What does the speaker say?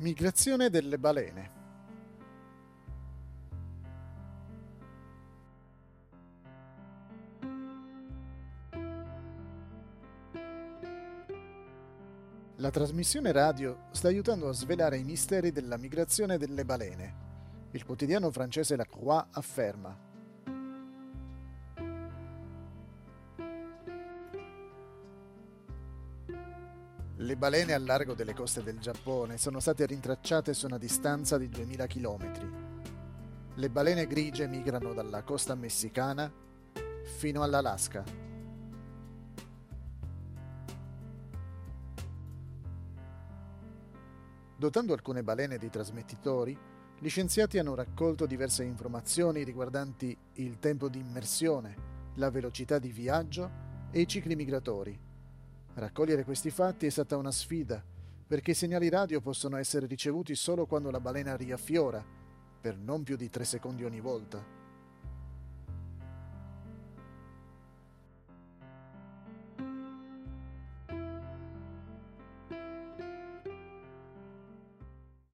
Migrazione delle balene. La trasmissione radio sta aiutando a svelare i misteri della migrazione delle balene. Il quotidiano francese La Croix afferma Le balene al largo delle coste del Giappone sono state rintracciate su una distanza di 2000 km. Le balene grigie migrano dalla costa messicana fino all'Alaska. Dotando alcune balene di trasmettitori, gli scienziati hanno raccolto diverse informazioni riguardanti il tempo di immersione, la velocità di viaggio e i cicli migratori Raccogliere questi fatti è stata una sfida, perché i segnali radio possono essere ricevuti solo quando la balena riaffiora, per non più di tre secondi ogni volta.